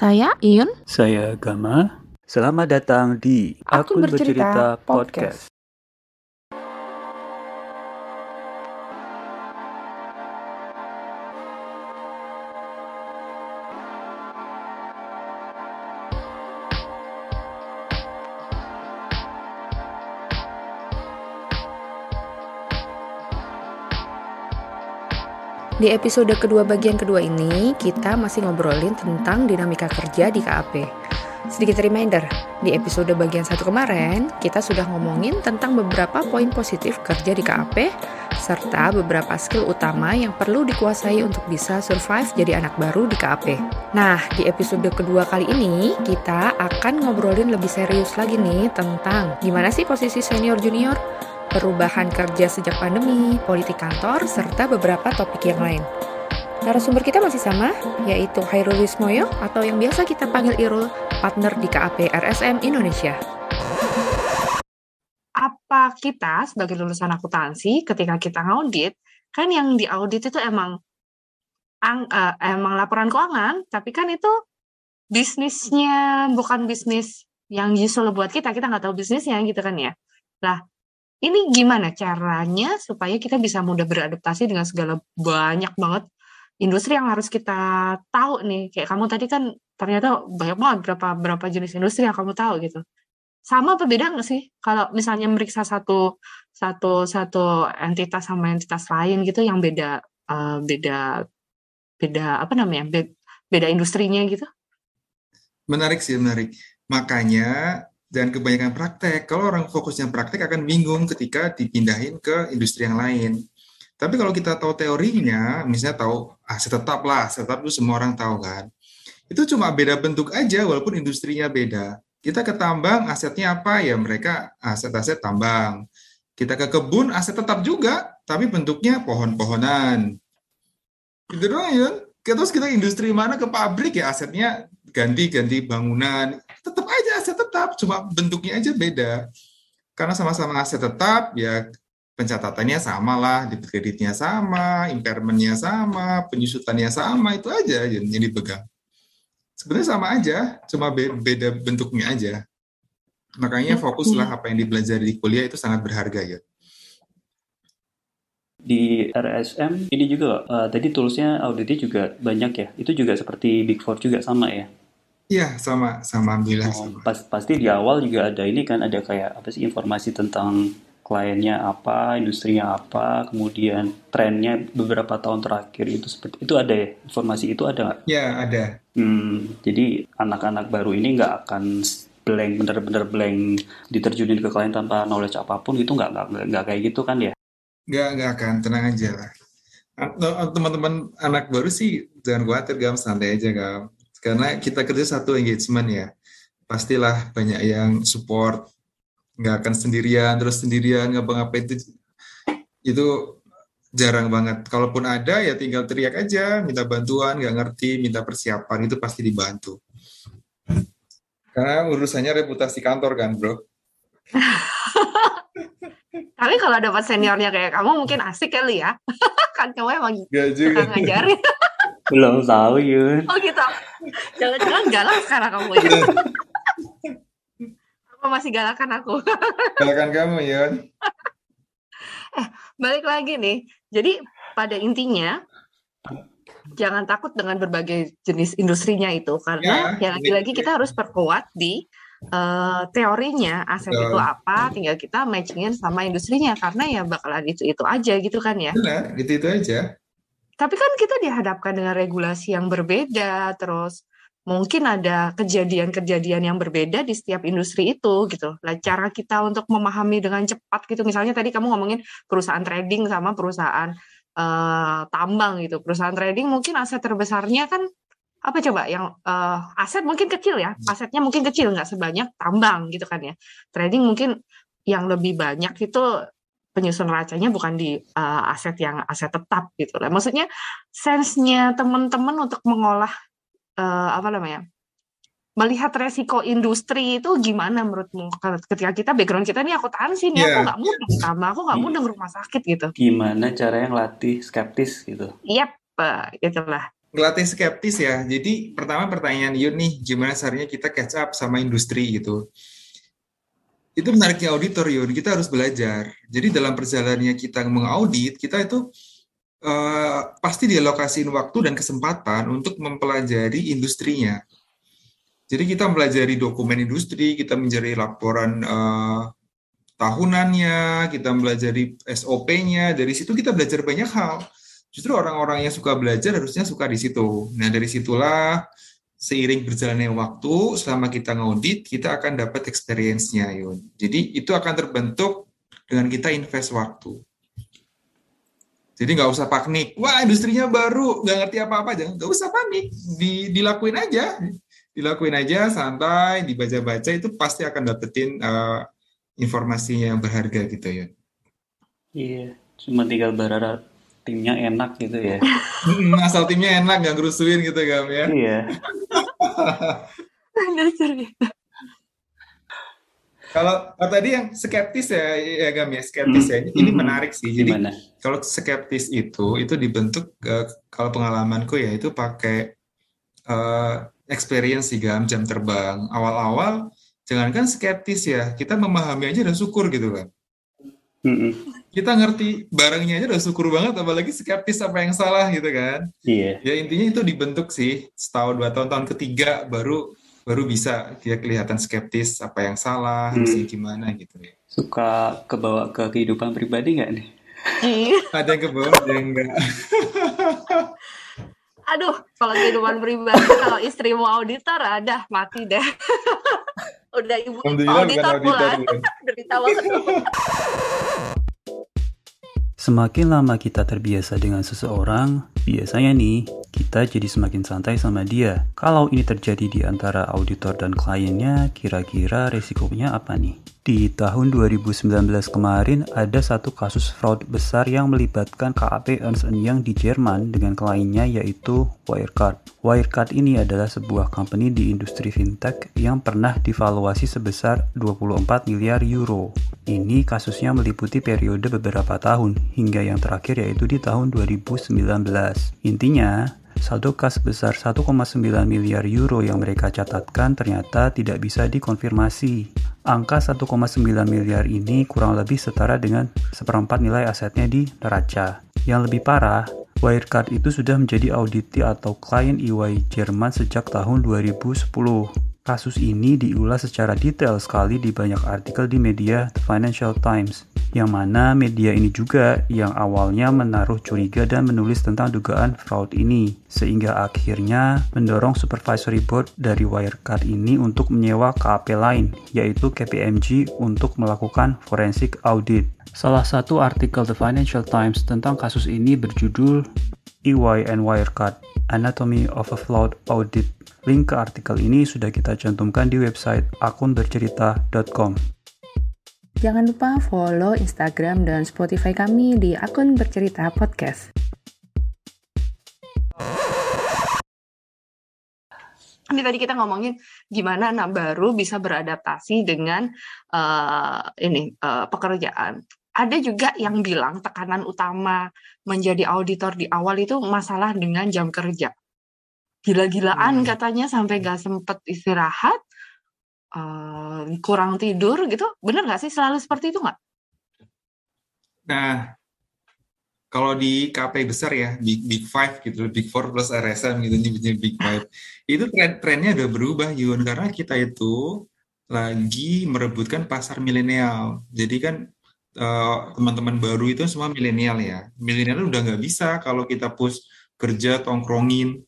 Saya Iyun. Saya Gama. Selamat datang di Akun Bercerita Podcast. Di episode kedua bagian kedua ini, kita masih ngobrolin tentang dinamika kerja di KAP. Sedikit reminder, di episode bagian satu kemarin, kita sudah ngomongin tentang beberapa poin positif kerja di KAP, serta beberapa skill utama yang perlu dikuasai untuk bisa survive jadi anak baru di KAP. Nah, di episode kedua kali ini, kita akan ngobrolin lebih serius lagi nih tentang gimana sih posisi senior junior, perubahan kerja sejak pandemi, politik kantor, serta beberapa topik yang lain. Narasumber kita masih sama, yaitu Hairul Wismoyo atau yang biasa kita panggil Irul, partner di KAP RSM Indonesia. Apa kita sebagai lulusan akuntansi ketika kita ngaudit, kan yang diaudit itu emang ang, uh, emang laporan keuangan, tapi kan itu bisnisnya bukan bisnis yang usual buat kita, kita nggak tahu bisnisnya gitu kan ya. Lah, ini gimana caranya supaya kita bisa mudah beradaptasi dengan segala banyak banget industri yang harus kita tahu nih. Kayak kamu tadi kan ternyata banyak banget berapa berapa jenis industri yang kamu tahu gitu. Sama apa beda nggak sih kalau misalnya meriksa satu satu satu entitas sama entitas lain gitu yang beda uh, beda beda apa namanya beda, beda industrinya gitu? Menarik sih menarik. Makanya dan kebanyakan praktek. Kalau orang fokusnya praktek akan bingung ketika dipindahin ke industri yang lain. Tapi kalau kita tahu teorinya, misalnya tahu aset tetap lah, aset tetap itu semua orang tahu kan. Itu cuma beda bentuk aja walaupun industrinya beda. Kita ke tambang, asetnya apa? Ya mereka aset-aset tambang. Kita ke kebun, aset tetap juga, tapi bentuknya pohon-pohonan. Gitu doang ya. Terus kita industri mana ke pabrik ya asetnya ganti-ganti bangunan tetap tetap, cuma bentuknya aja beda. Karena sama-sama aset tetap, ya pencatatannya sama lah, debit kreditnya sama, impairmentnya sama, penyusutannya sama, itu aja yang dipegang. Sebenarnya sama aja, cuma beda bentuknya aja. Makanya fokuslah apa yang dipelajari di kuliah itu sangat berharga ya. Di RSM ini juga uh, tadi toolsnya auditnya juga banyak ya. Itu juga seperti Big Four juga sama ya. Iya, sama, sama alhamdulillah. Oh, pas, pasti di awal juga ada ini kan ada kayak apa sih informasi tentang kliennya apa, industrinya apa, kemudian trennya beberapa tahun terakhir itu seperti itu ada ya informasi itu ada nggak? Ya ada. Hmm, jadi anak-anak baru ini nggak akan blank bener-bener blank diterjunin ke klien tanpa knowledge apa pun itu nggak nggak nggak kayak gitu kan ya? Nggak nggak akan tenang aja lah. Teman-teman anak baru sih jangan khawatir gam santai aja gam karena kita kerja satu engagement ya. Pastilah banyak yang support nggak akan sendirian terus sendirian ngapa-ngapain itu itu jarang banget. Kalaupun ada ya tinggal teriak aja minta bantuan nggak ngerti minta persiapan itu pasti dibantu. Karena urusannya reputasi kantor kan bro? Tapi kalau dapat seniornya kayak kamu mungkin asik kali ya. Kan kamu emang Gak juga. ngajarin belum tahu Yun. Oh gitu. Jangan-jangan galak sekarang kamu ya apa masih galakan aku? Galakan kamu Yun. Eh balik lagi nih. Jadi pada intinya jangan takut dengan berbagai jenis industrinya itu karena ya, ya lagi-lagi kita harus perkuat di uh, teorinya. Aset Betul. itu apa tinggal kita matchingin sama industrinya karena ya bakalan itu itu aja gitu kan ya. Benar itu itu aja tapi kan kita dihadapkan dengan regulasi yang berbeda, terus mungkin ada kejadian-kejadian yang berbeda di setiap industri itu gitu. Nah, cara kita untuk memahami dengan cepat gitu, misalnya tadi kamu ngomongin perusahaan trading sama perusahaan uh, tambang gitu. Perusahaan trading mungkin aset terbesarnya kan apa coba yang uh, aset mungkin kecil ya, asetnya mungkin kecil nggak sebanyak tambang gitu kan ya. Trading mungkin yang lebih banyak itu penyusun racanya bukan di uh, aset yang aset tetap gitu lah. Maksudnya sense-nya teman-teman untuk mengolah uh, apa namanya? melihat resiko industri itu gimana menurutmu ketika kita background kita ini akuntansi nih yeah. aku nggak mudeng sama aku nggak mudeng rumah sakit gitu gimana cara yang latih skeptis gitu yep uh, itulah ngelatih skeptis ya. Jadi pertama pertanyaan Yun nih, gimana caranya kita catch up sama industri gitu. Itu menariknya auditor Yun, kita harus belajar. Jadi dalam perjalanannya kita mengaudit, kita itu uh, pasti dialokasiin waktu dan kesempatan untuk mempelajari industrinya. Jadi kita mempelajari dokumen industri, kita mencari laporan uh, tahunannya, kita mempelajari SOP-nya, dari situ kita belajar banyak hal justru orang-orang yang suka belajar harusnya suka di situ. Nah, dari situlah seiring berjalannya waktu, selama kita ngaudit, kita akan dapat experience-nya, Yun. Jadi, itu akan terbentuk dengan kita invest waktu. Jadi nggak usah panik. Wah, industrinya baru, nggak ngerti apa-apa. Jangan, nggak usah panik. Di, dilakuin aja. Dilakuin aja, santai, dibaca-baca, itu pasti akan dapetin uh, informasinya yang berharga gitu, ya. Iya, cuma tinggal berharap timnya enak gitu ya. Hmm, asal timnya enak nggak ngerusuin gitu Gam ya. Iya. Kalau tadi yang skeptis ya, ya Gam ya, skeptis hmm. ya. Ini, ini hmm. menarik sih. Jadi Gimana? kalau skeptis itu itu dibentuk uh, kalau pengalamanku ya itu pakai uh, experience sih Gam jam terbang. Awal-awal jangankan skeptis ya, kita memahami aja dan syukur gitu kan. Hmm kita ngerti barangnya aja udah syukur banget apalagi skeptis apa yang salah gitu kan. Iya. Ya intinya itu dibentuk sih setahun dua tahun tahun ketiga baru baru bisa dia kelihatan skeptis apa yang salah hmm. harusnya gimana gitu ya. Suka kebawa ke kehidupan pribadi nggak nih? Iya. ada yang kebawa ada yang enggak aduh kalau kehidupan pribadi kalau istri mau auditor ada mati deh. Udah ibu auditor, auditor pulang derita banget Semakin lama kita terbiasa dengan seseorang, biasanya nih, kita jadi semakin santai sama dia. Kalau ini terjadi di antara auditor dan kliennya, kira-kira resikonya apa nih? Di tahun 2019 kemarin ada satu kasus fraud besar yang melibatkan KAP Ernst Young di Jerman dengan kliennya yaitu Wirecard. Wirecard ini adalah sebuah company di industri fintech yang pernah divaluasi sebesar 24 miliar euro. Ini kasusnya meliputi periode beberapa tahun hingga yang terakhir yaitu di tahun 2019. Intinya, saldo kas sebesar 1,9 miliar euro yang mereka catatkan ternyata tidak bisa dikonfirmasi. Angka 1,9 miliar ini kurang lebih setara dengan seperempat nilai asetnya di neraca. Yang lebih parah, Wirecard itu sudah menjadi auditi atau klien EY Jerman sejak tahun 2010. Kasus ini diulas secara detail sekali di banyak artikel di media The Financial Times yang mana media ini juga yang awalnya menaruh curiga dan menulis tentang dugaan fraud ini, sehingga akhirnya mendorong supervisory board dari Wirecard ini untuk menyewa KAP lain, yaitu KPMG untuk melakukan forensic audit. Salah satu artikel The Financial Times tentang kasus ini berjudul EY and Wirecard, Anatomy of a Flawed Audit. Link ke artikel ini sudah kita cantumkan di website akunbercerita.com. Jangan lupa follow Instagram dan Spotify kami di akun Bercerita Podcast. Ini tadi kita ngomongin gimana anak baru bisa beradaptasi dengan uh, ini uh, pekerjaan. Ada juga yang bilang tekanan utama menjadi auditor di awal itu masalah dengan jam kerja. Gila-gilaan hmm. katanya sampai gak sempet istirahat, uh, kurang tidur gitu, bener nggak sih selalu seperti itu nggak? Nah, kalau di KP besar ya, Big, Big Five gitu, Big Four plus RSM gitu, nyebutnya Big Five, itu tren trennya udah berubah Yun, karena kita itu lagi merebutkan pasar milenial. Jadi kan uh, teman-teman baru itu semua milenial ya. Milenial udah nggak bisa kalau kita push kerja tongkrongin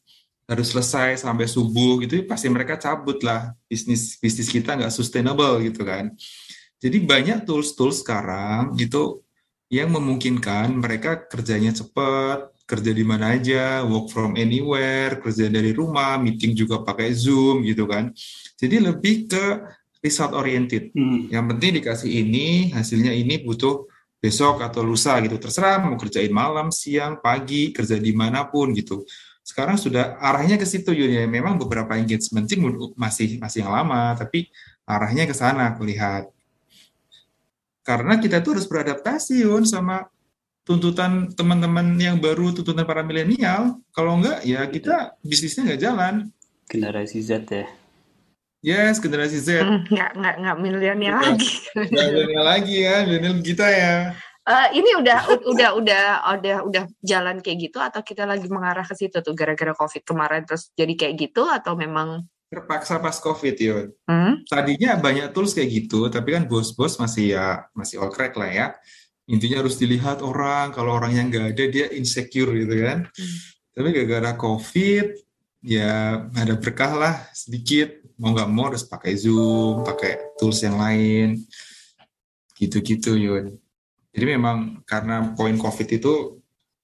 harus selesai sampai subuh gitu pasti mereka cabut lah bisnis bisnis kita nggak sustainable gitu kan. Jadi banyak tools tools sekarang gitu yang memungkinkan mereka kerjanya cepat kerja di mana aja work from anywhere kerja dari rumah meeting juga pakai zoom gitu kan. Jadi lebih ke result oriented. Hmm. yang penting dikasih ini hasilnya ini butuh besok atau lusa gitu. Terserah mau kerjain malam siang pagi kerja di mana pun gitu sekarang sudah arahnya ke situ ya memang beberapa engagement team masih masih yang lama tapi arahnya ke sana kulihat karena kita tuh harus beradaptasi Yun sama tuntutan teman-teman yang baru, tuntutan para milenial. Kalau enggak, ya kita bisnisnya nggak jalan. Generasi Z ya. Yes, generasi Z. Hmm, nggak nggak nggak milenial Udah. lagi. Nggak milenial lagi ya, milenial kita ya. Eh, ini udah udah udah udah udah jalan kayak gitu atau kita lagi mengarah ke situ tuh gara-gara covid kemarin terus jadi kayak gitu atau memang Terpaksa pas COVID, Yun. hmm? Tadinya banyak tools kayak gitu, tapi kan bos-bos masih ya masih all crack lah ya. Intinya harus dilihat orang, kalau orang yang nggak ada dia insecure gitu kan. Hmm. Tapi gara-gara COVID, ya ada berkah lah sedikit. Mau nggak mau harus pakai Zoom, pakai tools yang lain. Gitu-gitu, Yun. Jadi memang karena poin COVID itu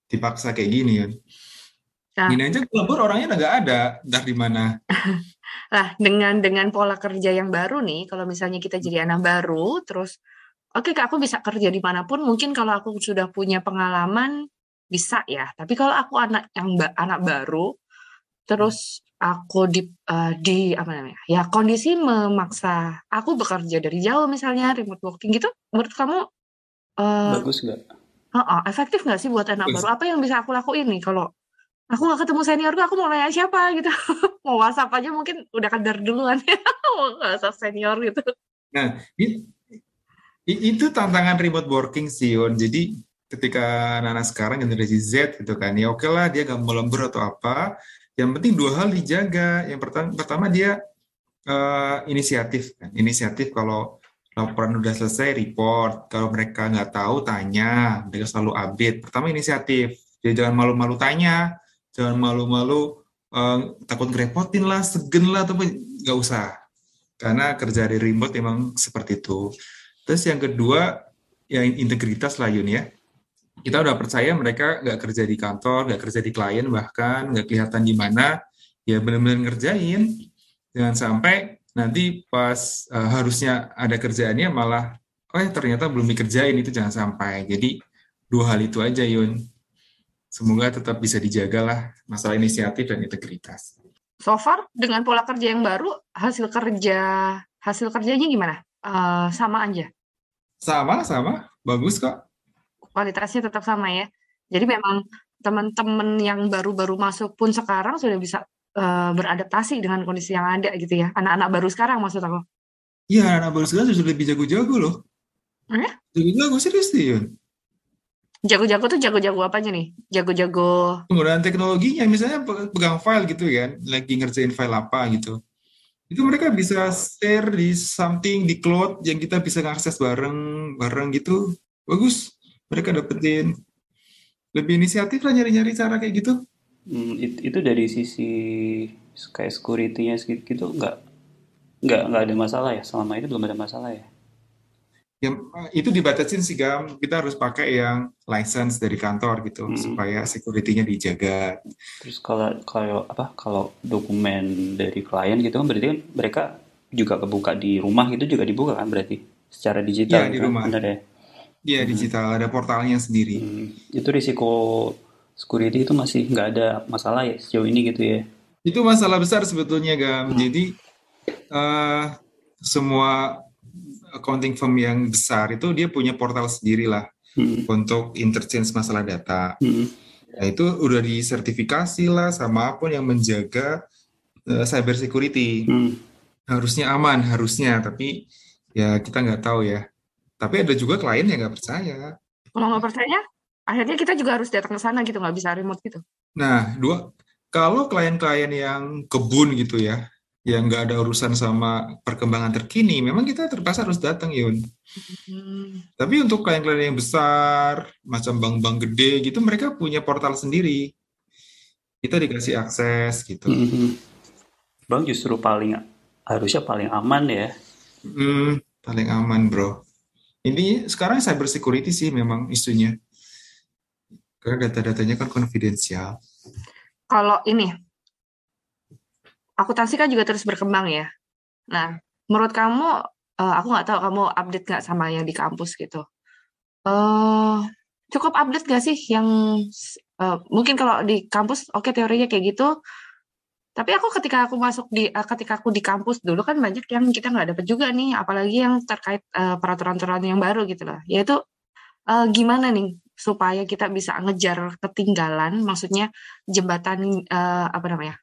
dipaksa kayak gini, Yun. Nah. Gini aja Globor orangnya udah nggak ada, entah di mana. Nah, dengan dengan pola kerja yang baru nih, kalau misalnya kita jadi anak baru, terus oke Kak, aku bisa kerja di mana pun. Mungkin kalau aku sudah punya pengalaman bisa ya. Tapi kalau aku anak yang ba- anak baru, terus aku di eh, di apa namanya? Ya kondisi memaksa aku bekerja dari jauh misalnya remote working gitu. Menurut kamu eh, Bagus nggak? Heeh, efektif nggak sih buat anak baru? Apa yang bisa aku lakuin nih kalau aku nggak ketemu seniorku, aku mau nanya siapa gitu. mau WhatsApp aja mungkin udah kadar duluan ya. mau WhatsApp senior gitu. Nah, i- i- itu tantangan remote working sih, Yon. Jadi ketika anak-anak sekarang generasi Z gitu kan, ya oke lah dia nggak mau lembur atau apa. Yang penting dua hal dijaga. Yang pertama, pertama dia eh, inisiatif kan. Inisiatif kalau laporan udah selesai report. Kalau mereka nggak tahu tanya, mereka selalu update. Pertama inisiatif. Jadi jangan malu-malu tanya, jangan malu-malu eh, takut ngerepotin lah, segen lah, tapi nggak usah karena kerja dari remote memang seperti itu. Terus yang kedua, ya integritas lah Yun ya. Kita udah percaya mereka nggak kerja di kantor, nggak kerja di klien, bahkan nggak kelihatan di mana, ya benar-benar ngerjain. Jangan sampai nanti pas eh, harusnya ada kerjaannya malah, oh ya ternyata belum dikerjain, itu jangan sampai. Jadi dua hal itu aja Yun. Semoga tetap bisa dijaga lah masalah inisiatif dan integritas. So far dengan pola kerja yang baru, hasil kerja hasil kerjanya gimana? Eh, sama aja. Sama, sama, bagus kok. Kualitasnya tetap sama ya. Jadi memang teman-teman yang baru-baru masuk pun sekarang sudah bisa eh, beradaptasi dengan kondisi yang ada gitu ya. Anak-anak baru sekarang maksud aku. Iya, anak baru sekarang sudah lebih jago-jago loh. Eh? Jago-jago serius Yun. Jago-jago tuh jago-jago apanya nih? Jago-jago Penggunaan teknologinya, misalnya pe- pegang file gitu kan, lagi ngerjain file apa gitu. Itu mereka bisa share di something, di cloud, yang kita bisa ngakses bareng-bareng gitu. Bagus, mereka dapetin. Lebih inisiatif lah nyari-nyari cara kayak gitu. Hmm, it- itu dari sisi kayak security-nya gitu, gitu nggak nggak nggak ada masalah ya selama ini belum ada masalah ya Yang, itu dibatasin sih, Gam. Kita harus pakai yang license dari kantor gitu, Hmm. supaya security-nya dijaga. terus kalau kalau apa kalau dokumen dari klien gitu kan berarti kan mereka juga kebuka di rumah itu juga dibuka kan berarti secara digital Iya, di gitu kan? rumah. benar ya Iya, digital, ada portalnya sendiri. Hmm, itu risiko security itu masih nggak ada masalah ya sejauh ini gitu ya Itu masalah besar sebetulnya, Gam. Hmm. Jadi eh, semua accounting firm yang besar itu dia punya portal sendiri lah Hmm, untuk interchange masalah data. hmm, Nah, itu udah disertifikasi lah sama apa yang menjaga eh, cyber security. hmm. Harusnya aman, harusnya. Tapi ya kita nggak tahu ya. Tapi ada juga klien yang nggak percaya. Kalau nggak percaya, akhirnya kita juga harus datang ke sana gitu, nggak bisa remote gitu. Nah, dua, kalau klien-klien yang kebun gitu ya, yang nggak ada urusan sama perkembangan terkini, memang kita terpaksa harus datang, Yun. Hmm. Tapi untuk klien-klien yang besar, macam bank-bank gede gitu, mereka punya portal sendiri. Kita dikasih akses gitu. Hmm. Bang justru paling harusnya paling aman ya Hmm, paling aman, bro. Ini sekarang cyber security sih memang isunya. Karena data-datanya kan konfidensial. Kalau ini, akuntansi kan juga terus berkembang ya. Nah, menurut kamu, eh, aku nggak tahu kamu update nggak sama yang di kampus gitu. eh cukup update nggak sih yang eh, mungkin kalau di kampus, oke teorinya kayak gitu. Tapi aku ketika aku masuk di, ketika aku di kampus dulu kan banyak yang kita nggak dapat juga nih, apalagi yang terkait peraturan-peraturan yang baru gitu lah. Yaitu gimana nih supaya kita bisa ngejar ketinggalan, maksudnya jembatan uh, apa namanya?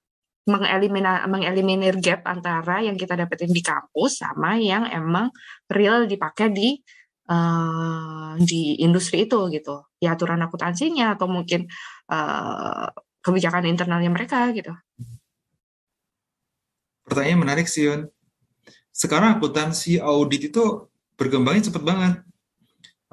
mengeliminir mengeliminir gap antara yang kita dapetin di kampus sama yang emang real dipakai di uh, di industri itu gitu. Ya aturan akuntansinya atau mungkin uh, kebijakan internalnya mereka gitu. Pertanyaan menarik sih, Yun. Sekarang akuntansi audit itu berkembangnya cepat banget.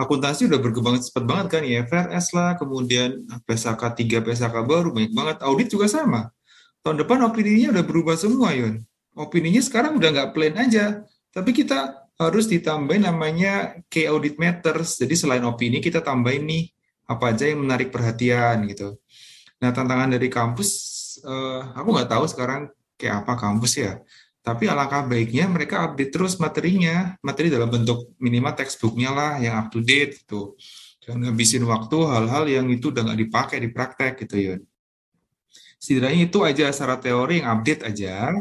Akuntansi udah berkembang cepat banget kan, IFRS lah, kemudian PSAK 3, PSAK baru, banyak banget. Audit juga sama. Tahun depan opininya udah berubah semua, Yun. Opininya sekarang udah nggak plain aja, tapi kita harus ditambahin namanya key audit matters. Jadi selain opini, kita tambahin nih apa aja yang menarik perhatian gitu. Nah, tantangan dari kampus, uh, aku nggak tahu sekarang kayak apa kampus ya. Tapi alangkah baiknya mereka update terus materinya, materi dalam bentuk minimal textbooknya lah yang up to date gitu. Jangan ngabisin waktu hal-hal yang itu udah nggak dipakai di praktek gitu ya. Setidaknya itu aja secara teori yang update aja.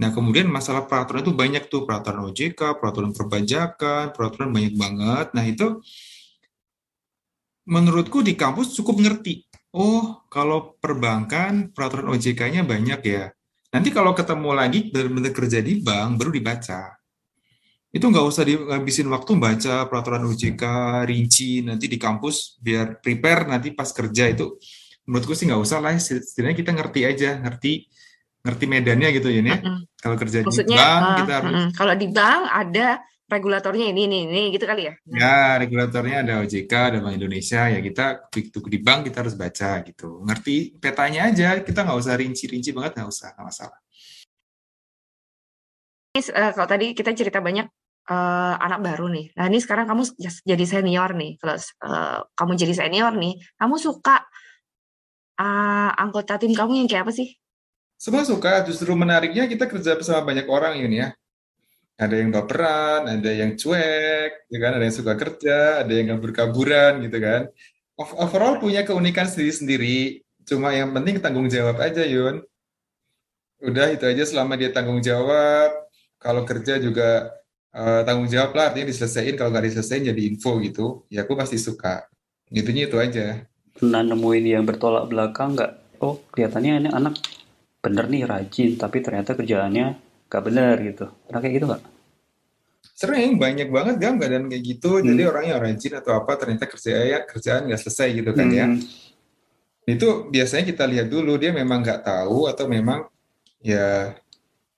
Nah kemudian masalah peraturan itu banyak tuh, peraturan OJK, peraturan perpajakan, peraturan banyak banget. Nah itu menurutku di kampus cukup ngerti. Oh, kalau perbankan peraturan OJK-nya banyak ya. Nanti kalau ketemu lagi benar-benar kerja di bank, baru dibaca. Itu nggak usah dihabisin waktu baca peraturan OJK, rinci, nanti di kampus biar prepare nanti pas kerja itu. Menurutku sih nggak usah lah, setidaknya kita ngerti aja, ngerti ngerti medannya gitu ya, Mm -hmm. Kalau kerja Maksudnya, di bank, uh, kita harus... Mm -hmm. Kalau di bank ada regulatornya ini, ini, ini, gitu kali ya? Ya, regulatornya ada OJK, ada Bank Indonesia, ya kita begitu di bank kita harus baca gitu. Ngerti petanya aja, kita nggak usah rinci-rinci banget, nggak usah, nggak masalah. Uh, kalau tadi kita cerita banyak uh, anak baru nih. Nah ini sekarang kamu jadi senior nih. Kalau uh, kamu jadi senior nih, kamu suka uh, anggota tim kamu yang kayak apa sih? Semua suka. Justru menariknya kita kerja bersama banyak orang ini ya ada yang baperan, ada yang cuek, ya kan? Ada yang suka kerja, ada yang kabur-kaburan gitu kan. Overall punya keunikan sendiri-sendiri. Cuma yang penting tanggung jawab aja, Yun. Udah itu aja selama dia tanggung jawab. Kalau kerja juga uh, tanggung jawab lah, artinya diselesaikan. Kalau nggak diselesaikan jadi info gitu. Ya aku pasti suka. Itunya itu aja. Pernah nemuin yang bertolak belakang nggak? Oh, kelihatannya ini anak bener nih rajin, tapi ternyata kerjaannya gak benar gitu pernah kayak gitu nggak sering banyak banget gam keadaan kayak gitu hmm. jadi orangnya rajin atau apa ternyata kerja ya kerjaan nggak selesai gitu kan ya. hmm. ya itu biasanya kita lihat dulu dia memang nggak tahu atau memang ya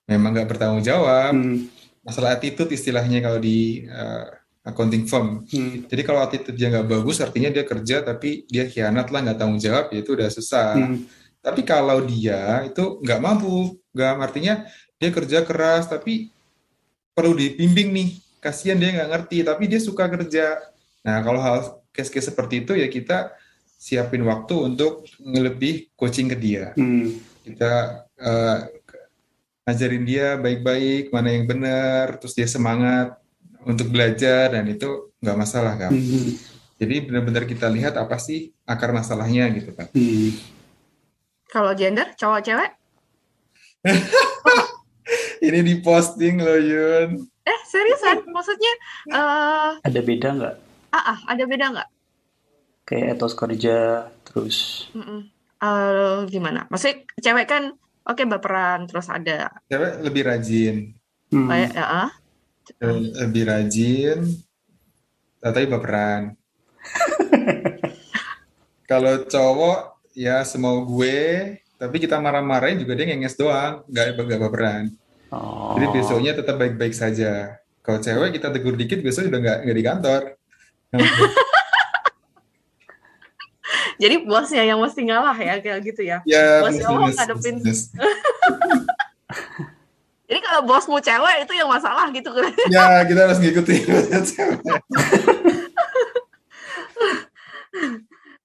memang nggak bertanggung jawab hmm. masalah attitude istilahnya kalau di uh, accounting firm hmm. jadi kalau attitude dia nggak bagus artinya dia kerja tapi dia khianat lah nggak tanggung jawab ya itu udah susah hmm. tapi kalau dia itu nggak mampu nggak artinya dia kerja keras tapi perlu dibimbing nih kasihan dia nggak ngerti tapi dia suka kerja nah kalau hal case-case seperti itu ya kita siapin waktu untuk lebih coaching ke dia hmm. kita uh, ngajarin dia baik-baik mana yang benar terus dia semangat untuk belajar dan itu nggak masalah kan hmm. jadi benar-benar kita lihat apa sih akar masalahnya gitu kan hmm. kalau gender cowok cewek ini diposting loh Yun. Eh seriusan? Maksudnya uh, ada beda nggak? Ah, ah, ada beda nggak? Kayak etos kerja terus. Mm -mm. Uh, gimana? Maksudnya cewek kan oke okay, baperan terus ada. Cewek lebih rajin. Hmm. Oh, ya, uh. Lebih rajin, tapi baperan. Kalau cowok ya semau gue, tapi kita marah-marahin juga dia ngenges doang, nggak nggak baperan. Oh. Jadi besoknya tetap baik-baik saja. Kalau cewek kita tegur dikit besok udah nggak nggak di kantor. Jadi bosnya yang mesti ngalah ya kayak gitu ya. Ya, bosnya mau ngadepin. Jadi kalau bosmu cewek itu yang masalah gitu kan? Ya kita harus ngikutin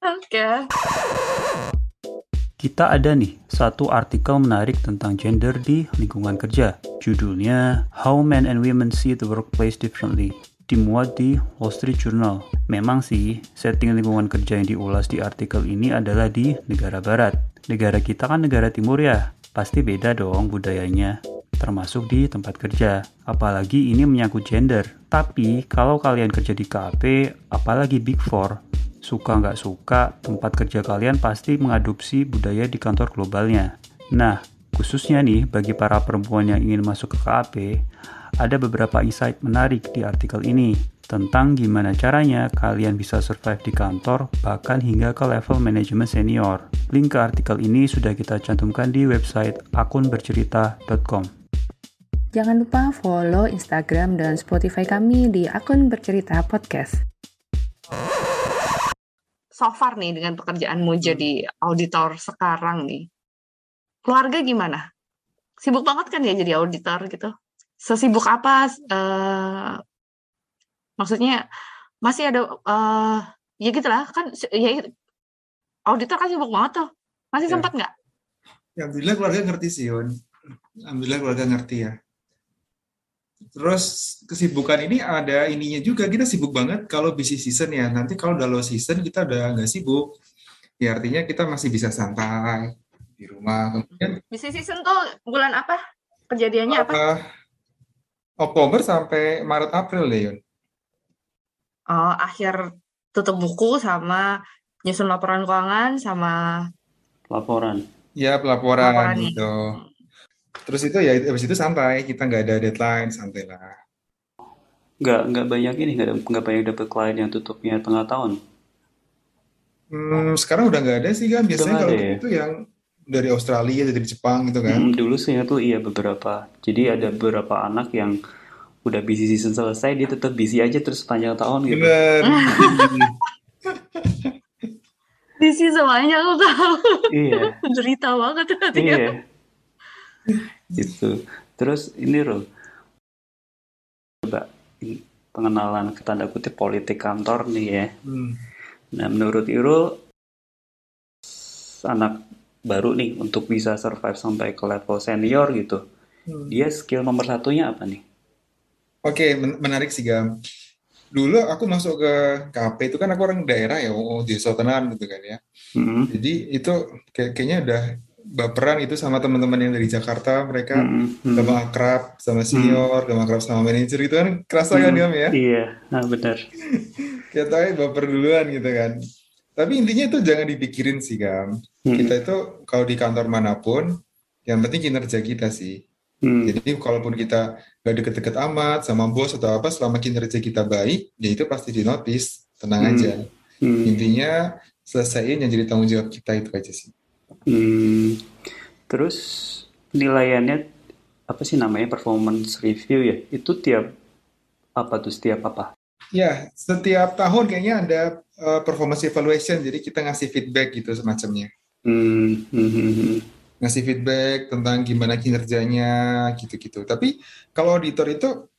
Oke. Okay kita ada nih satu artikel menarik tentang gender di lingkungan kerja. Judulnya How Men and Women See the Workplace Differently dimuat di Wall Street Journal. Memang sih, setting lingkungan kerja yang diulas di artikel ini adalah di negara barat. Negara kita kan negara timur ya, pasti beda dong budayanya termasuk di tempat kerja. Apalagi ini menyangkut gender. Tapi kalau kalian kerja di KP, apalagi Big Four, suka nggak suka, tempat kerja kalian pasti mengadopsi budaya di kantor globalnya. Nah, khususnya nih bagi para perempuan yang ingin masuk ke KAP, ada beberapa insight menarik di artikel ini tentang gimana caranya kalian bisa survive di kantor bahkan hingga ke level manajemen senior. Link ke artikel ini sudah kita cantumkan di website akunbercerita.com. Jangan lupa follow Instagram dan Spotify kami di akun bercerita podcast. So far nih dengan pekerjaanmu jadi auditor sekarang nih, keluarga gimana? Sibuk banget kan ya jadi auditor gitu? Sesibuk apa uh, maksudnya masih ada uh, ya gitulah kan ya auditor kan sibuk banget tuh masih ya. sempat nggak? Ya, alhamdulillah keluarga ngerti sih Yun. Alhamdulillah keluarga ngerti ya. Terus kesibukan ini ada ininya juga kita sibuk banget kalau busy season ya. Nanti kalau udah low season kita udah nggak sibuk. Ya artinya kita masih bisa santai di rumah. Kemudian busy season tuh bulan apa? Kejadiannya apa? Uh, Oktober sampai Maret April deh Yun. Oh, akhir tutup buku sama nyusun laporan keuangan sama laporan. Ya, pelaporan laporan gitu. Ya. Terus itu ya habis itu santai, kita nggak ada deadline, santai lah. Nggak nggak banyak ini, nggak nggak banyak dapet klien yang tutupnya tengah tahun. Hmm, sekarang udah nggak ada sih kan, biasanya kalau ya? itu yang dari Australia, dari Jepang gitu kan. Hmm, dulu sih itu iya beberapa. Jadi ada beberapa anak yang udah busy season selesai dia tetap busy aja terus sepanjang tahun gitu. Bener. busy sepanjang tahun. Iya. Cerita banget Iya. gitu. Terus ini loh. Coba pengenalan ke tanda kutip politik kantor nih ya. Hmm. Nah menurut Iro anak baru nih untuk bisa survive sampai ke level senior gitu. Hmm. Dia skill nomor satunya apa nih? Oke, menarik sih Gam. Dulu aku masuk ke KP itu kan aku orang daerah ya, oh, di Sotenan gitu kan ya. Mm-hmm. Jadi itu kayak, kayaknya udah baperan itu sama teman-teman yang dari Jakarta, mereka mm-hmm. gak akrab sama senior, mm-hmm. gak akrab sama manajer itu kan kerasa kan Gam ya? Iya, nah benar. Kita tahu baper duluan gitu kan. Tapi intinya itu jangan dipikirin sih Gam. Mm-hmm. Kita itu kalau di kantor mana pun, yang penting kinerja kita sih. Hmm. Jadi kalaupun kita gak deket-deket amat sama bos atau apa, selama kinerja kita baik, ya itu pasti di notice, tenang hmm. aja. Hmm. Intinya selesaiin yang jadi tanggung jawab kita itu aja sih. Hmm. Terus nilaiannya apa sih namanya performance review ya? Itu tiap apa tuh setiap apa? Ya, setiap tahun kayaknya ada uh, performance evaluation, jadi kita ngasih feedback gitu semacamnya. Hmm. Hmm. hmm, hmm ngasih feedback tentang gimana kinerjanya gitu-gitu. Tapi kalau auditor itu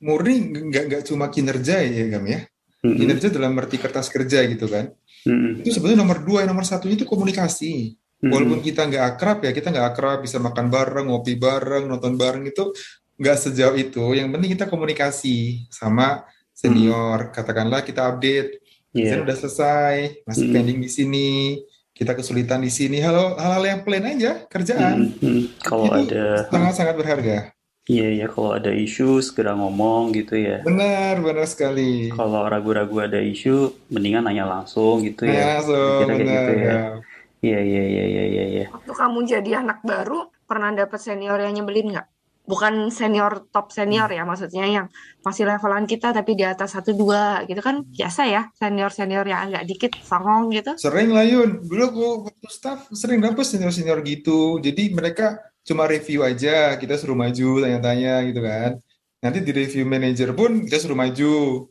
murni nggak nggak cuma kinerja ya Gam ya. Kinerja dalam arti kertas kerja gitu kan. Mm-hmm. Itu sebetulnya nomor dua, nomor satu itu komunikasi. Mm-hmm. Walaupun kita nggak akrab ya, kita nggak akrab bisa makan bareng, ngopi bareng, nonton bareng itu nggak sejauh itu. Yang penting kita komunikasi sama senior. Mm-hmm. Katakanlah kita update, yeah. udah selesai, masih mm-hmm. pending di sini kita kesulitan di sini hal hal yang plain aja kerjaan hmm, hmm. kalau itu ada sangat sangat berharga iya ya kalau ada isu segera ngomong gitu ya benar benar sekali kalau ragu-ragu ada isu mendingan nanya langsung gitu ya langsung kira benar, gitu ya iya iya iya iya iya ya. waktu kamu jadi anak baru pernah dapat senior yang nyebelin nggak? Bukan senior top senior ya maksudnya yang masih levelan kita tapi di atas satu dua gitu kan biasa ya senior senior yang agak dikit songong gitu. Sering lah Yun. Dulu aku waktu staff sering dapet senior senior gitu. Jadi mereka cuma review aja kita suruh maju tanya-tanya gitu kan. Nanti di review manager pun kita suruh maju.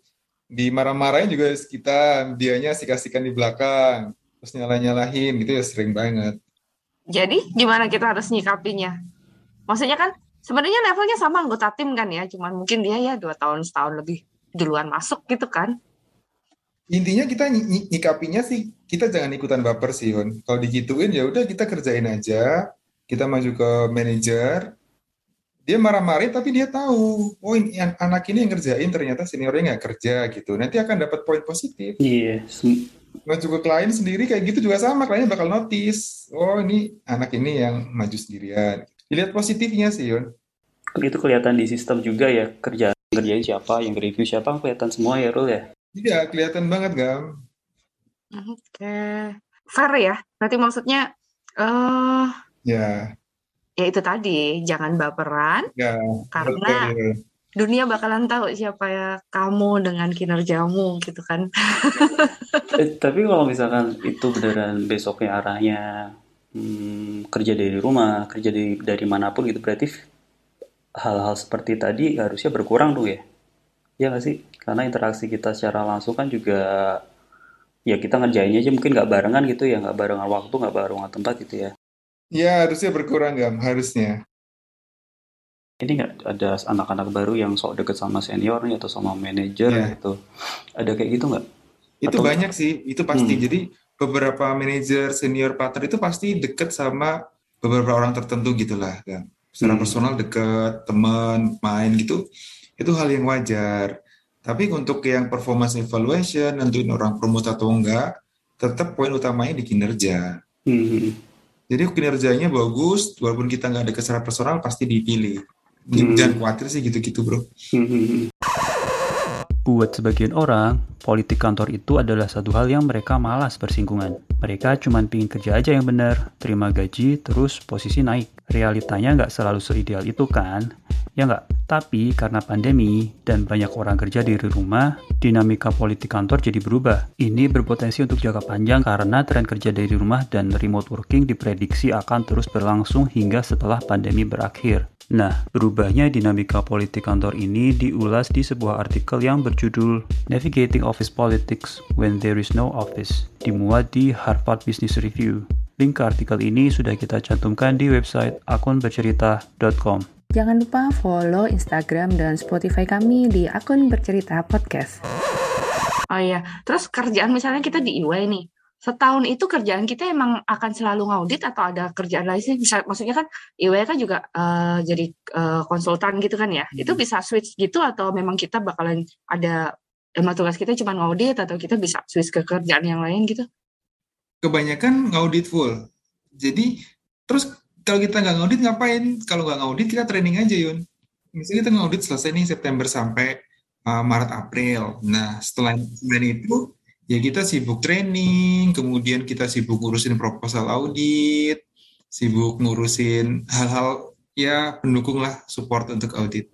Di marah-marahin juga kita dianya sih-kasihkan di belakang terus nyalah-nyalahin gitu ya sering banget. Jadi gimana kita harus nyikapinya? Maksudnya kan sebenarnya levelnya sama anggota tim kan ya cuman mungkin dia ya dua tahun setahun lebih duluan masuk gitu kan. Intinya kita ny nyikapinya sih kita jangan ikutan baper sih Hon. Kalau digituin ya udah kita kerjain aja. Kita maju ke manajer. Dia marah-marah tapi dia tahu oh ini anak ini yang kerjain ternyata seniornya nggak kerja gitu. Nanti akan dapat poin positif. Iya yeah. Maju ke klien sendiri kayak gitu juga sama kliennya bakal notice oh ini anak ini yang maju sendirian dilihat positifnya sih Yun itu kelihatan di sistem juga ya kerja kerjain siapa yang review siapa kelihatan semua ya Rul ya iya kelihatan banget Gam Oke. Fair ya? Berarti maksudnya, eh Ya, ya itu tadi, jangan baperan ya, karena betul. Dunia bakalan tahu siapa ya kamu dengan kinerjamu gitu kan. Eh, tapi kalau misalkan itu beneran besoknya arahnya hmm, kerja dari rumah, kerja dari dari mana pun gitu, berarti hal-hal seperti tadi harusnya berkurang tuh ya? Ya nggak sih? Karena interaksi kita secara langsung kan juga ya kita ngerjainnya aja mungkin nggak barengan gitu ya, nggak barengan waktu, nggak barengan tempat gitu ya. Ya, harusnya berkurang, Gam. Harusnya. Ini nggak ada anak-anak baru yang sok deket sama seniornya atau sama manajer Ya. gitu. Ada kayak gitu nggak? Itu Atau banyak sih, itu pasti. hmm, Jadi beberapa manajer senior partner itu pasti deket sama beberapa orang tertentu gitulah, kan. Secara hmm, personal deket, teman, main gitu, itu hal yang wajar. Tapi untuk yang performance evaluation, nentuin orang promote atau enggak, tetap poin utamanya di kinerja. hmm, hmm, Jadi kinerjanya bagus, walaupun kita nggak deket secara personal, pasti dipilih. Hmm, Jangan khawatir sih gitu-gitu, bro. hmm, hmm, hmm. Buat sebagian orang, politik kantor itu adalah satu hal yang mereka malas bersinggungan. Mereka cuma pingin kerja aja yang benar, terima gaji, terus posisi naik. Realitanya nggak selalu seideal itu kan? Ya nggak? Tapi karena pandemi dan banyak orang kerja dari rumah, dinamika politik kantor jadi berubah. Ini berpotensi untuk jangka panjang karena tren kerja dari rumah dan remote working diprediksi akan terus berlangsung hingga setelah pandemi berakhir. Nah, berubahnya dinamika politik kantor ini diulas di sebuah artikel yang berjudul Navigating Office Politics When There Is No Office, dimuat di Harvard Business Review. Link ke artikel ini sudah kita cantumkan di website akunbercerita.com. Jangan lupa follow Instagram dan Spotify kami di akun Bercerita Podcast. Oh iya, terus kerjaan misalnya kita di EY nih. Setahun itu kerjaan kita emang akan selalu ngaudit atau ada kerjaan lain sih? Bisa, maksudnya kan kan juga eh, jadi eh, konsultan gitu kan ya. Itu bisa switch gitu atau memang kita bakalan ada emang tugas kita cuma ngaudit atau kita bisa switch ke kerjaan yang lain gitu? Kebanyakan ngaudit full. Jadi, terus kalau kita nggak ngaudit ngapain? Kalau nggak ngaudit kita training aja, Yun. Misalnya kita ngaudit selesai nih September sampai uh, Maret April. Nah, setelah itu ya kita sibuk training, kemudian kita sibuk ngurusin proposal audit, sibuk ngurusin hal-hal ya pendukung lah support untuk audit.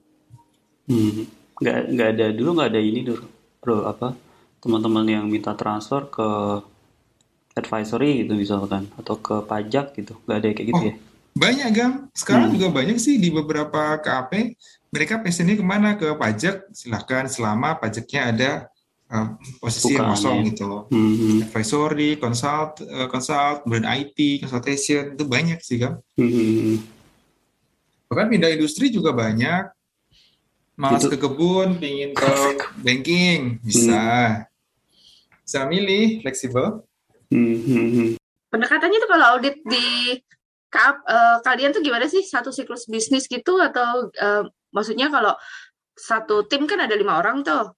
Hmm, nggak nggak ada dulu nggak ada ini dulu, bro apa teman-teman yang minta transfer ke advisory gitu misalkan atau ke pajak gitu nggak ada kayak gitu Oh, ya? banyak Gam. Sekarang Hmm, juga banyak sih di beberapa KAP mereka passionnya ke mana? Ke pajak, silahkan selama pajaknya ada uh, posisi yang bukan kosong ya. gitu loh. Hmm, hmm, Advisory, consult, uh, consult, kemudian IT, consultation, itu banyak sih Gam. hmm, hmm, hmm. Bahkan pindah industri juga banyak. Malas Itu ke kebun, pingin ke banking, hmm, bisa. Bisa milih, fleksibel. hmm, hmm, hmm. Pendekatannya tuh kalau audit di KAP, eh, kalian tuh gimana sih? Satu siklus bisnis gitu atau eh, maksudnya kalau satu tim kan ada lima orang tuh.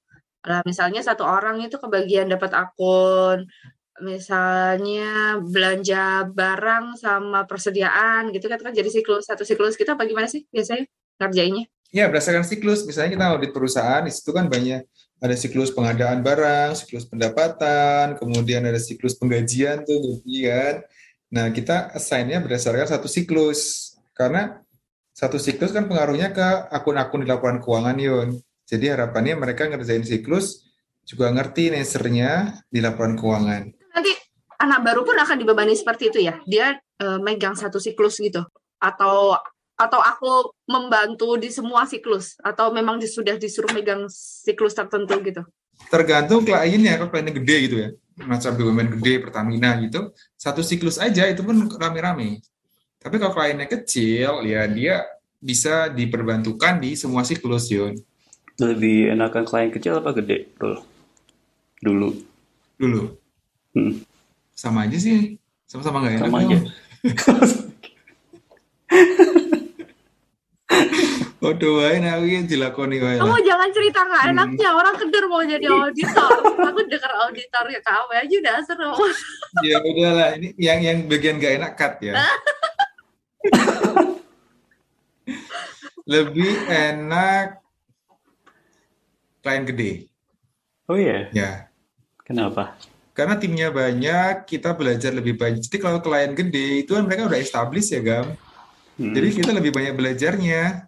Lah misalnya satu orang itu kebagian dapat akun, misalnya belanja barang sama persediaan gitu kan kan jadi siklus satu siklus kita apa gimana sih biasanya ngerjainnya? Ya, berdasarkan siklus. Misalnya kita audit perusahaan, di situ kan banyak ada siklus pengadaan barang, siklus pendapatan, kemudian ada siklus penggajian tuh, gaji kan. Nah, kita assign-nya berdasarkan satu siklus. Karena satu siklus kan pengaruhnya ke akun-akun di laporan keuangan, Yun. Jadi harapannya mereka ngerjain siklus juga ngerti nesernya di laporan keuangan. Nanti anak baru pun akan dibebani seperti itu ya. Dia eh, megang satu siklus gitu atau atau aku membantu di semua siklus atau memang sudah disuruh megang siklus tertentu gitu. Tergantung kliennya, kalau kliennya gede gitu ya. Macam BUMN gede, Pertamina gitu. Satu siklus aja itu pun rame-rame. Tapi kalau kliennya kecil, ya dia bisa diperbantukan di semua siklus, Yun. Lebih enakan klien kecil apa gede, bro? Dulu. Dulu. Hmm, Sama aja sih. Sama-sama nggak enak. sama aja. Waduh, wae nah iki dilakoni wae Kamu jangan cerita nggak Hmm. enaknya orang keder mau jadi auditor. Aku dengar auditornya kamu aja udah seru. Ya udahlah, ini yang yang bagian nggak enak cut ya. Lebih enak klien gede. Oh iya, Ya, kenapa? karena timnya banyak, kita belajar lebih banyak. Jadi kalau klien gede itu kan mereka udah established ya, Gam. Hmm. Jadi kita lebih banyak belajarnya.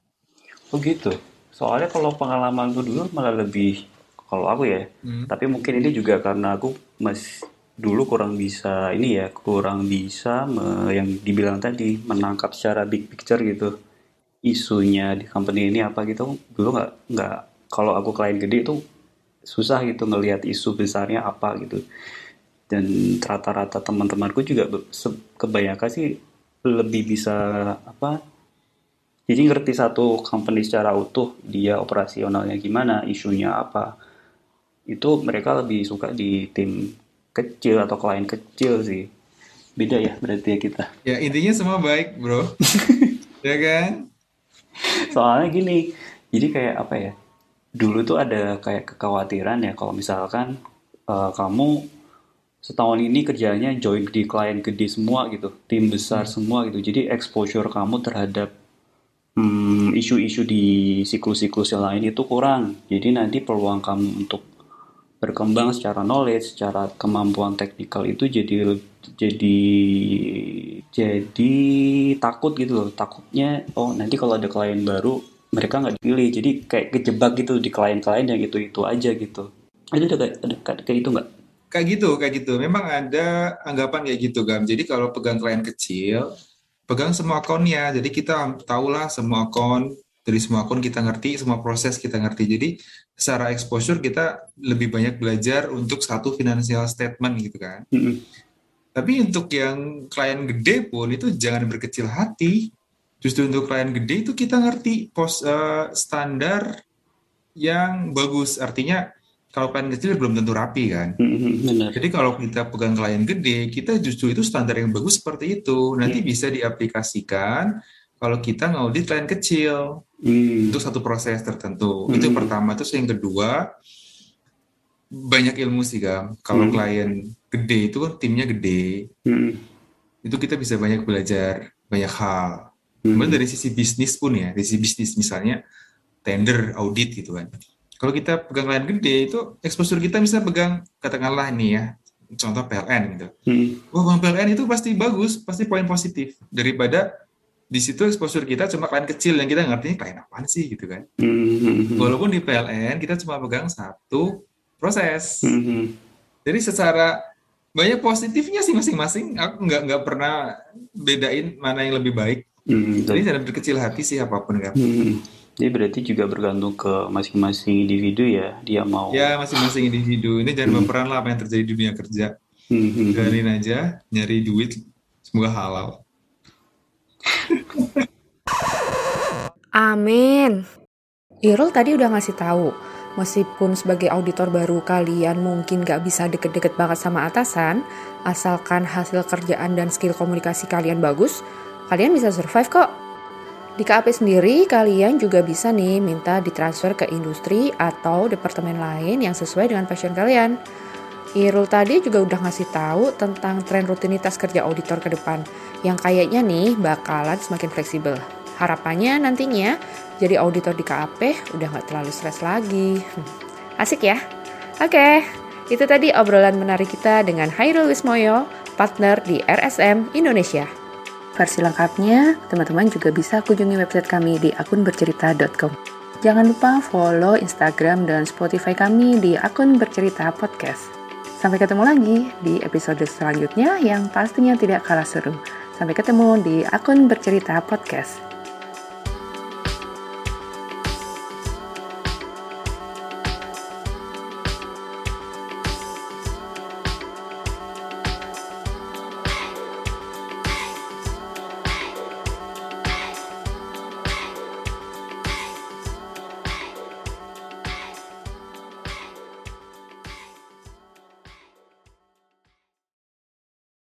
Oh gitu. Soalnya kalau pengalamanku dulu malah lebih kalau aku ya. Hmm. Tapi mungkin ini juga karena aku mas dulu kurang bisa ini ya, kurang bisa me- yang dibilang tadi menangkap secara big picture gitu. Isunya di company ini apa gitu. Dulu nggak nggak kalau aku klien gede itu susah gitu ngelihat isu besarnya apa gitu. Dan rata-rata teman-temanku juga kebanyakan sih lebih bisa apa jadi ngerti satu company secara utuh, dia operasionalnya gimana, isunya apa. Itu mereka lebih suka di tim kecil atau klien kecil sih. Beda ya berarti ya kita. Ya intinya semua baik, bro. ya kan? Soalnya gini, jadi kayak apa ya? Dulu tuh ada kayak kekhawatiran ya kalau misalkan eh, kamu setahun ini kerjanya join di klien gede semua gitu, tim besar semua gitu. Jadi exposure kamu terhadap hmm, isu-isu di siklus-siklus yang lain itu kurang. Jadi nanti peluang kamu untuk berkembang secara knowledge, secara kemampuan teknikal itu jadi jadi jadi takut gitu loh. Takutnya oh nanti kalau ada klien baru mereka nggak dipilih. Jadi kayak kejebak gitu di klien-klien yang itu-itu aja gitu. Ada ada kayak, ada kayak kayak itu nggak? Kayak gitu, kayak gitu. Memang ada anggapan kayak gitu, Gam. Jadi kalau pegang klien kecil, pegang semua akunnya. Jadi kita tahulah semua akun, dari semua akun kita ngerti, semua proses kita ngerti. Jadi secara exposure kita lebih banyak belajar untuk satu financial statement gitu kan. Mm-mm. Tapi untuk yang klien gede pun itu jangan berkecil hati. Justru untuk klien gede itu kita ngerti pos eh, standar yang bagus. Artinya kalau klien kecil belum tentu rapi kan. Mm-mm, Benar. Jadi kalau kita pegang klien gede, kita justru itu standar yang bagus seperti itu. Nanti bisa diaplikasikan kalau kita ngaudit klien kecil Hmm. untuk satu proses tertentu. Itu yang Hmm. pertama. Terus yang kedua, banyak ilmu sih, Gam. Kalau Hmm. klien gede itu kan timnya gede, Mm-mm. itu kita bisa banyak belajar banyak hal. Hmm. Kemudian dari sisi bisnis pun ya, dari sisi bisnis misalnya tender, audit gitu kan. Kalau kita pegang klien gede itu exposure kita bisa pegang katakanlah nih ya, contoh PLN gitu. Mm. Wah, Bang PLN itu pasti bagus, pasti poin positif daripada di situ exposure kita cuma klien kecil yang kita ngerti klien apaan sih gitu kan. Mm-mm. Walaupun di PLN kita cuma pegang satu proses. Mm-mm. Jadi secara banyak positifnya sih masing-masing. Aku nggak nggak pernah bedain mana yang lebih baik. Mm, Jadi jangan berkecil hati sih apa pun kan. Hmm. Jadi berarti juga bergantung ke masing-masing individu ya, dia mau. Ya masing-masing individu ini jangan baperan lah apa yang terjadi di dunia kerja. Hmm, hmm, hmm. Jalanin aja, nyari duit, semoga halal. Amin. Irul tadi udah ngasih tahu, meskipun sebagai auditor baru kalian mungkin gak bisa deket-deket banget sama atasan, asalkan hasil kerjaan dan skill komunikasi kalian bagus, kalian bisa survive kok. Di KAP sendiri, kalian juga bisa nih minta ditransfer ke industri atau departemen lain yang sesuai dengan passion kalian. Irul tadi juga udah ngasih tahu tentang tren rutinitas kerja auditor ke depan, yang kayaknya nih bakalan semakin fleksibel. Harapannya nantinya jadi auditor di KAP udah nggak terlalu stres lagi. Hmm, Asik ya? Oke, itu tadi obrolan menarik kita dengan Hairul Wismoyo, partner di RSM Indonesia. Versi lengkapnya, teman-teman juga bisa kunjungi website kami di akunbercerita.com. Jangan lupa follow Instagram dan Spotify kami di akun Bercerita Podcast. Sampai ketemu lagi di episode selanjutnya yang pastinya tidak kalah seru. Sampai ketemu di akun Bercerita Podcast.